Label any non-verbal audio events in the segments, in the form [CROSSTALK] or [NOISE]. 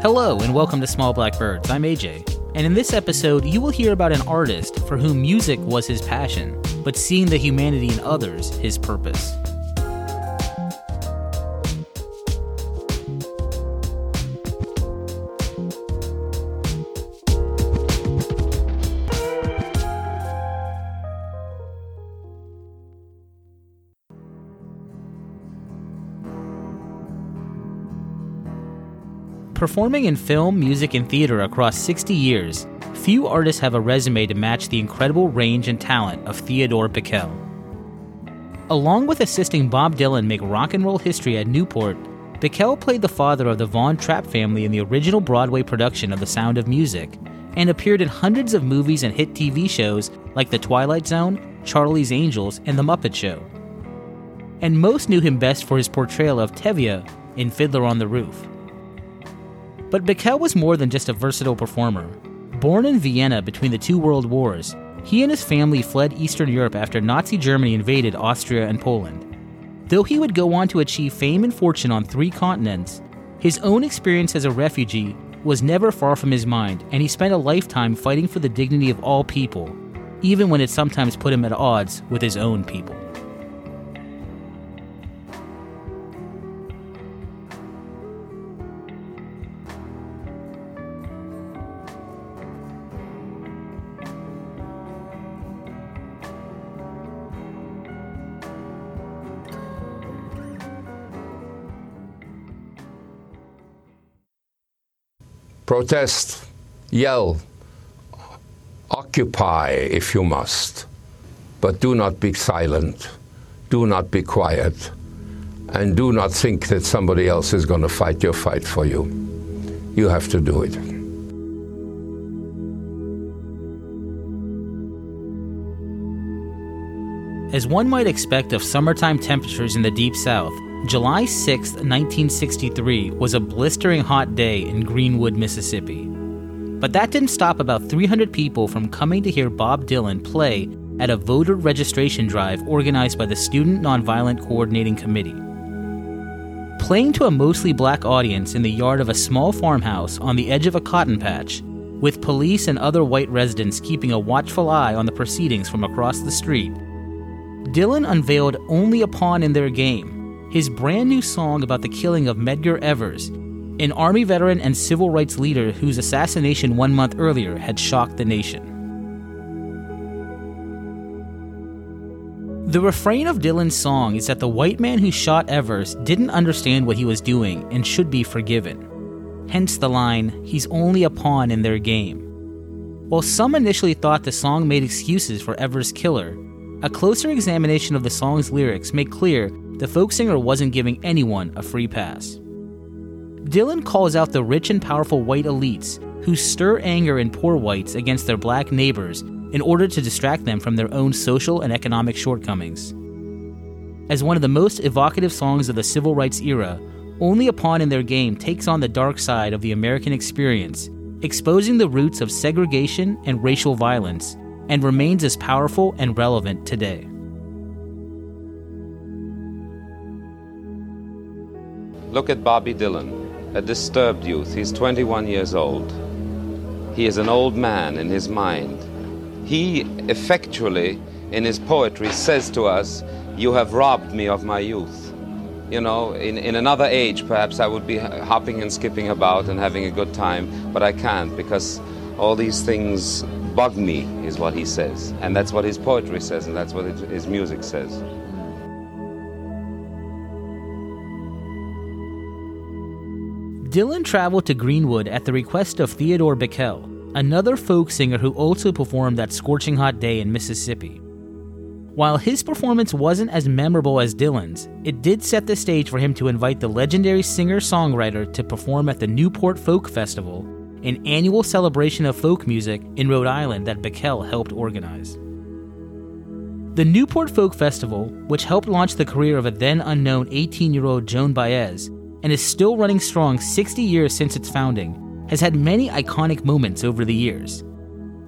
Hello, and welcome to Small Black Birds. I'm AJ. And in this episode, you will hear about an artist for whom music was his passion, but seeing the humanity in others his purpose. Performing in film, music, and theater across 60 years, few artists have a resume to match the incredible range and talent of Theodore Bikel. Along with assisting Bob Dylan make rock and roll history at Newport, Bikel played the father of the Von Trapp family in the original Broadway production of The Sound of Music and appeared in hundreds of movies and hit TV shows like The Twilight Zone, Charlie's Angels, and The Muppet Show. And most knew him best for his portrayal of Tevye in Fiddler on the Roof. But Bikel was more than just a versatile performer. Born in Vienna between the two world wars, he and his family fled Eastern Europe after Nazi Germany invaded Austria and Poland. Though he would go on to achieve fame and fortune on three continents, his own experience as a refugee was never far from his mind, and he spent a lifetime fighting for the dignity of all people, even when it sometimes put him at odds with his own people. Protest, yell, occupy if you must, but do not be silent, do not be quiet, and do not think that somebody else is going to fight your fight for you. You have to do it. As one might expect of summertime temperatures in the Deep South, July 6, 1963 was a blistering hot day in Greenwood, Mississippi. But that didn't stop about 300 people from coming to hear Bob Dylan play at a voter registration drive organized by the Student Nonviolent Coordinating Committee. Playing to a mostly black audience in the yard of a small farmhouse on the edge of a cotton patch, with police and other white residents keeping a watchful eye on the proceedings from across the street, Dylan unveiled Only a Pawn in Their Game, his brand new song about the killing of Medgar Evers, an Army veteran and civil rights leader whose assassination one month earlier had shocked the nation. The refrain of Dylan's song is that the white man who shot Evers didn't understand what he was doing and should be forgiven. Hence the line, he's only a pawn in their game. While some initially thought the song made excuses for Evers' killer, a closer examination of the song's lyrics make clear the folk singer wasn't giving anyone a free pass. Dylan calls out the rich and powerful white elites who stir anger in poor whites against their black neighbors in order to distract them from their own social and economic shortcomings. As one of the most evocative songs of the civil rights era, Only a Pawn in Their Game takes on the dark side of the American experience, exposing the roots of segregation and racial violence, and remains as powerful and relevant today. Look at Bobby Dylan, a disturbed youth. He's 21 years old. He is an old man in his mind. He effectually, in his poetry, says to us, You have robbed me of my youth. You know, in, in another age, perhaps I would be hopping and skipping about and having a good time, but I can't because all these things bug me, is what he says. And that's what his poetry says, and that's what his music says. Dylan traveled to Greenwood at the request of Theodore Bikel, another folk singer who also performed that scorching hot day in Mississippi. While his performance wasn't as memorable as Dylan's, it did set the stage for him to invite the legendary singer songwriter to perform at the Newport Folk Festival, an annual celebration of folk music in Rhode Island that Bikel helped organize. The Newport Folk Festival, which helped launch the career of a then unknown 18 year old Joan Baez, and is still running strong 60 years since its founding, has had many iconic moments over the years.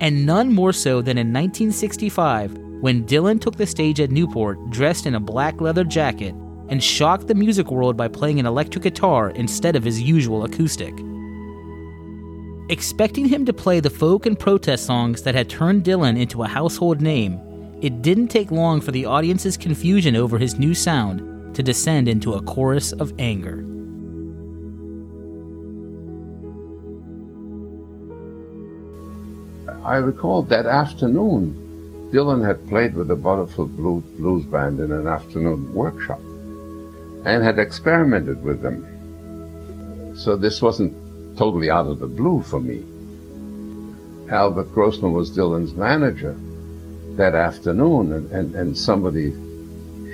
And none more so than in 1965 when Dylan took the stage at Newport dressed in a black leather jacket and shocked the music world by playing an electric guitar instead of his usual acoustic. Expecting him to play the folk and protest songs that had turned Dylan into a household name, it didn't take long for the audience's confusion over his new sound to descend into a chorus of anger. I recall that afternoon, Dylan had played with the Butterfield Blues Band in an afternoon workshop and had experimented with them. So this wasn't totally out of the blue for me. Albert Grossman was Dylan's manager that afternoon, and, and, and somebody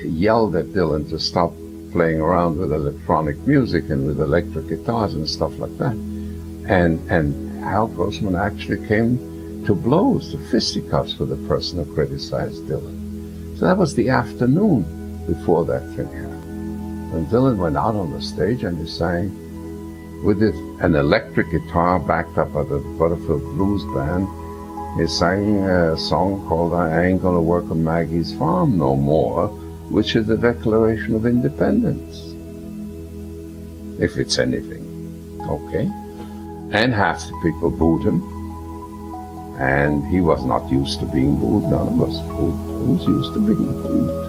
yelled at Dylan to stop playing around with electronic music and with electric guitars and stuff like that. And, and Al Grossman actually came to blows, to fisticuffs with the person who criticized Dylan. So that was the afternoon before that thing happened. When Dylan went out on the stage and he sang with it, an electric guitar backed up by the Butterfield Blues Band, he sang a song called I Ain't Gonna Work on Maggie's Farm No More, which is the Declaration of Independence. If it's anything. Okay? And half the people booed him. And he was not used to being booed. None of us was used to being booed?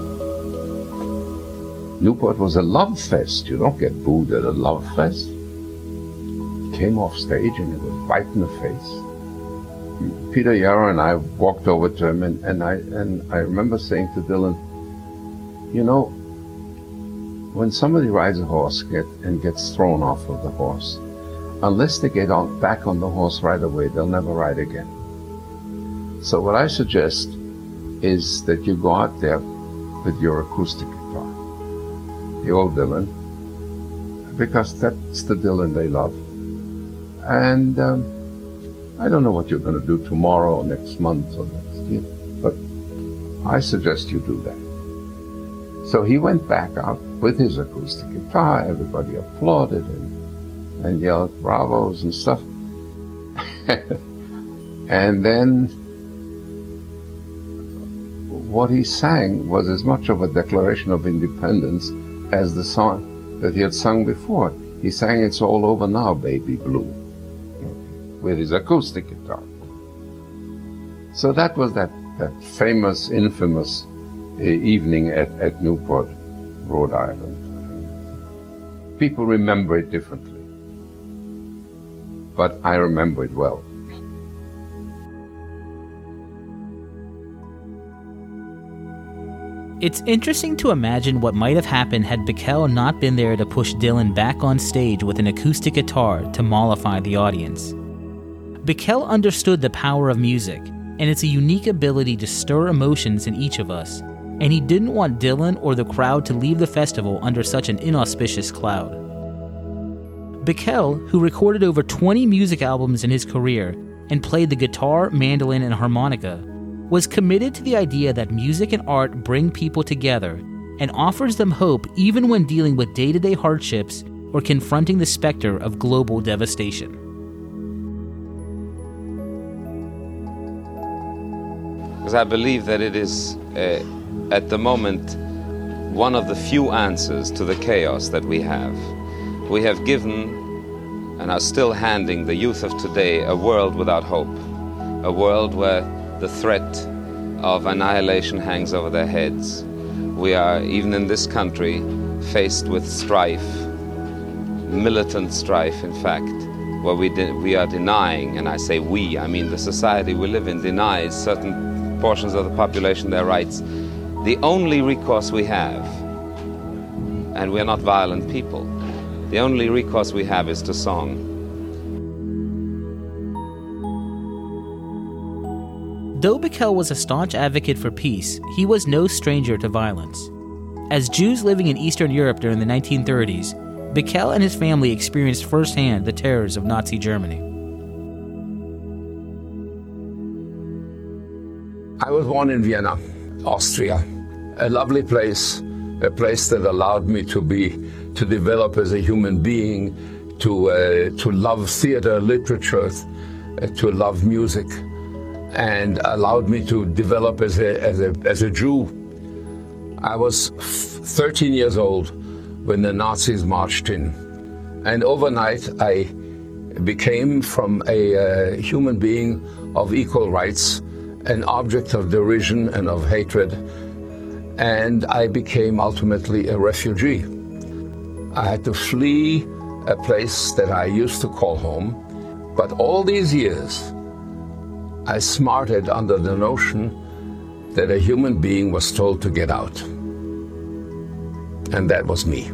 Newport was a love fest. You don't get booed at a love fest. He came off stage and he was white in the face. Peter Yarrow and I walked over to him, and, and I and I remember saying to Dylan, you know, when somebody rides a horse get, and gets thrown off of the horse, unless they get on back on the horse right away, they'll never ride again. So what I suggest is that you go out there with your acoustic guitar, the old Dylan, because that's the Dylan they love, and. Um, I don't know what you're going to do tomorrow or next month or next year, but I suggest you do that. So he went back out with his acoustic guitar. Everybody applauded and, and yelled bravos and stuff. [LAUGHS] and then what he sang was as much of a declaration of independence as the song that he had sung before. He sang It's All Over Now, Baby Blue with his acoustic guitar. So that was that, that famous, infamous uh, evening at, at Newport, Rhode Island. People remember it differently, but I remember it well. It's interesting to imagine what might have happened had Bikel not been there to push Dylan back on stage with an acoustic guitar to mollify the audience. Bikel understood the power of music, and its unique ability to stir emotions in each of us, and he didn't want Dylan or the crowd to leave the festival under such an inauspicious cloud. Bikel, who recorded over 20 music albums in his career and played the guitar, mandolin, and harmonica, was committed to the idea that music and art bring people together and offers them hope even when dealing with day to day hardships or confronting the specter of global devastation. because I believe that it is, uh, at the moment, one of the few answers to the chaos that we have. We have given and are still handing the youth of today a world without hope, a world where the threat of annihilation hangs over their heads. We are, even in this country, faced with strife, militant strife, in fact, where we, we are denying, and I say we, I mean the society we live in denies certain portions of the population their rights. The only recourse we have, and we're not violent people, the only recourse we have is to song. Though Bikel was a staunch advocate for peace, he was no stranger to violence. As Jews living in Eastern Europe during the 1930s, Bikel and his family experienced firsthand the terrors of Nazi Germany. I was born in Vienna, Austria, a lovely place, a place that allowed me to be, to develop as a human being, to, uh, to love theater, literature, uh, to love music, and allowed me to develop as a, as a, as a Jew. I was 13 years old when the Nazis marched in. And overnight, I became from a uh, human being of equal rights an object of derision and of hatred, and I became ultimately a refugee. I had to flee a place that I used to call home, but all these years I smarted under the notion that a human being was told to get out. And that was me.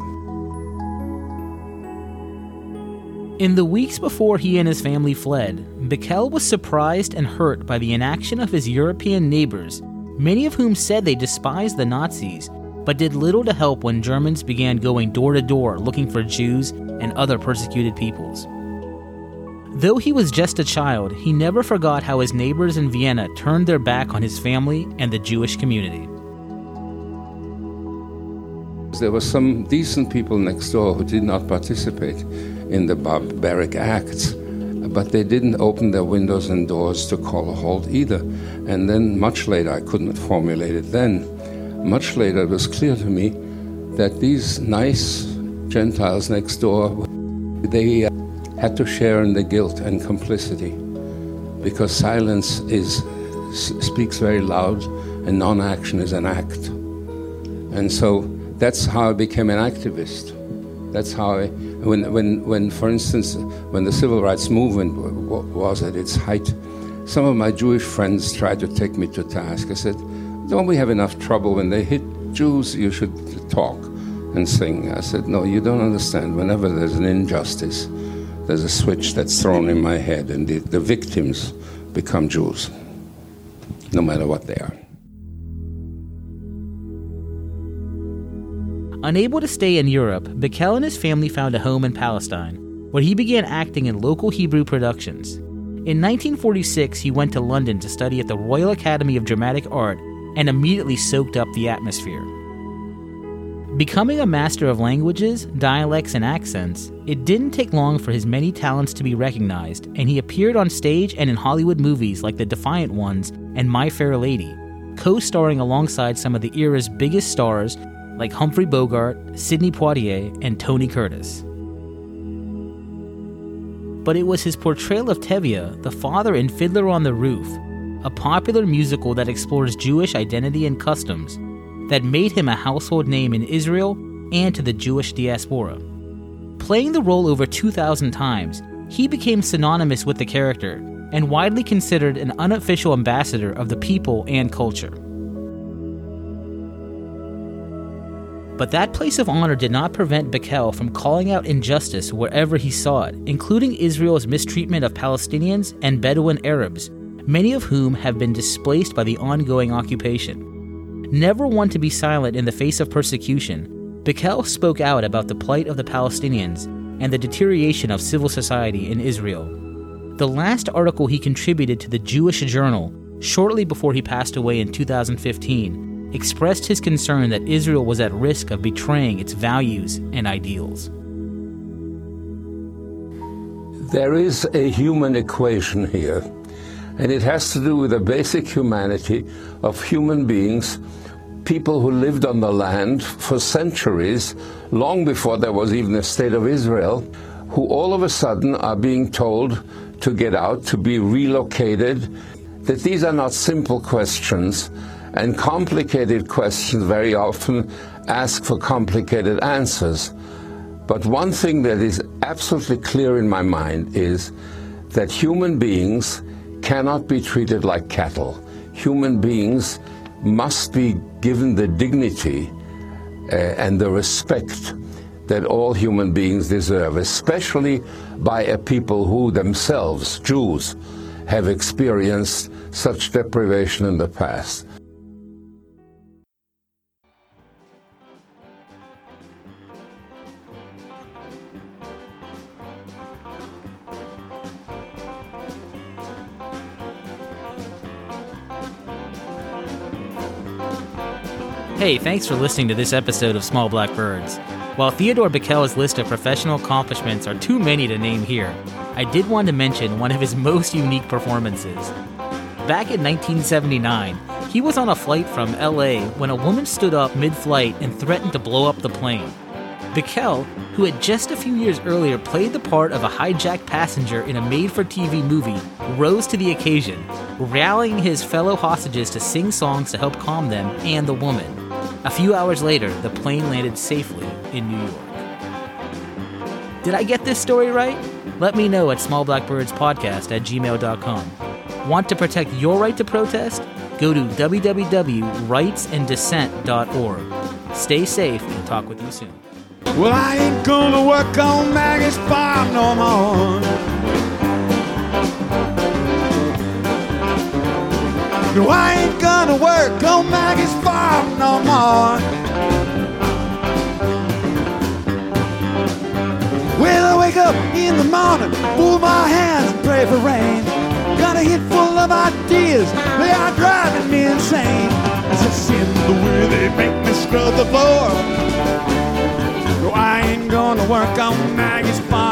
In the weeks before he and his family fled, Bikel was surprised and hurt by the inaction of his European neighbors, many of whom said they despised the Nazis, but did little to help when Germans began going door to door looking for Jews and other persecuted peoples. Though he was just a child, he never forgot how his neighbors in Vienna turned their back on his family and the Jewish community. There were some decent people next door who did not participate in the barbaric acts, but they didn't open their windows and doors to call a halt either. And then, much later, I couldn't formulate it then, much later, it was clear to me that these nice Gentiles next door, they uh, had to share in the guilt and complicity because silence is speaks very loud and non-action is an act. And so that's how i became an activist. That's how I, when, when, when for instance when the civil rights movement was at its height some of my jewish friends tried to take me to task. I said don't we have enough trouble? When they hit jews you should talk and sing. I said no you don't understand. Whenever there's an injustice there's a switch that's thrown in my head, and the, the victims become Jews, no matter what they are. Unable to stay in Europe, Bikel and his family found a home in Palestine, where he began acting in local Hebrew productions. In 1946, he went to London to study at the Royal Academy of Dramatic Art and immediately soaked up the atmosphere. Becoming a master of languages, dialects, and accents, it didn't take long for his many talents to be recognized, and he appeared on stage and in Hollywood movies like The Defiant Ones and My Fair Lady, co starring alongside some of the era's biggest stars like Humphrey Bogart, Sidney Poitier, and Tony Curtis. But it was his portrayal of Tevye, the father in Fiddler on the Roof, a popular musical that explores Jewish identity and customs that made him a household name in Israel and to the Jewish diaspora. Playing the role over 2,000 times, he became synonymous with the character and widely considered an unofficial ambassador of the people and culture. But that place of honor did not prevent Bikel from calling out injustice wherever he saw it, including Israel's mistreatment of Palestinians and Bedouin Arabs, many of whom have been displaced by the ongoing occupation. Never one to be silent in the face of persecution, Bikel spoke out about the plight of the Palestinians and the deterioration of civil society in Israel. The last article he contributed to the Jewish Journal, shortly before he passed away in 2015, expressed his concern that Israel was at risk of betraying its values and ideals. There is a human equation here, and it has to do with the basic humanity of human beings people who lived on the land for centuries, long before there was even a state of Israel, who all of a sudden are being told to get out, to be relocated, that these are not simple questions, and complicated questions very often ask for complicated answers. But one thing that is absolutely clear in my mind is that human beings cannot be treated like cattle. Human beings must be given the dignity uh, and the respect that all human beings deserve, especially by a people who themselves, Jews, have experienced such deprivation in the past. Hey, thanks for listening to this episode of Small Black Birds. While Theodore Bikel's list of professional accomplishments are too many to name here, I did want to mention one of his [LAUGHS] most unique performances. Back in 1979, he was on a flight from LA when a woman stood up mid flight and threatened to blow up the plane. Bikel, who had just a few years earlier played the part of a hijacked passenger in a made for TV movie, rose to the occasion, rallying his fellow hostages to sing songs to help calm them and the woman. A few hours later, the plane landed safely in New York. Did I get this story right? Let me know at smallblackbirdspodcast at gmail.com. Want to protect your right to protest? Go to www.rightsanddissent.org. Stay safe and talk with you soon. Well, I ain't gonna work on Maggie's farm no more. No, I ain't gonna work on Maggie's farm no more. Well, I wake up in the morning, pull my hands and pray for rain. Got a head full of ideas, they are driving me insane. It's a sin the way they make me scrub the floor. No, I ain't gonna work on Maggie's farm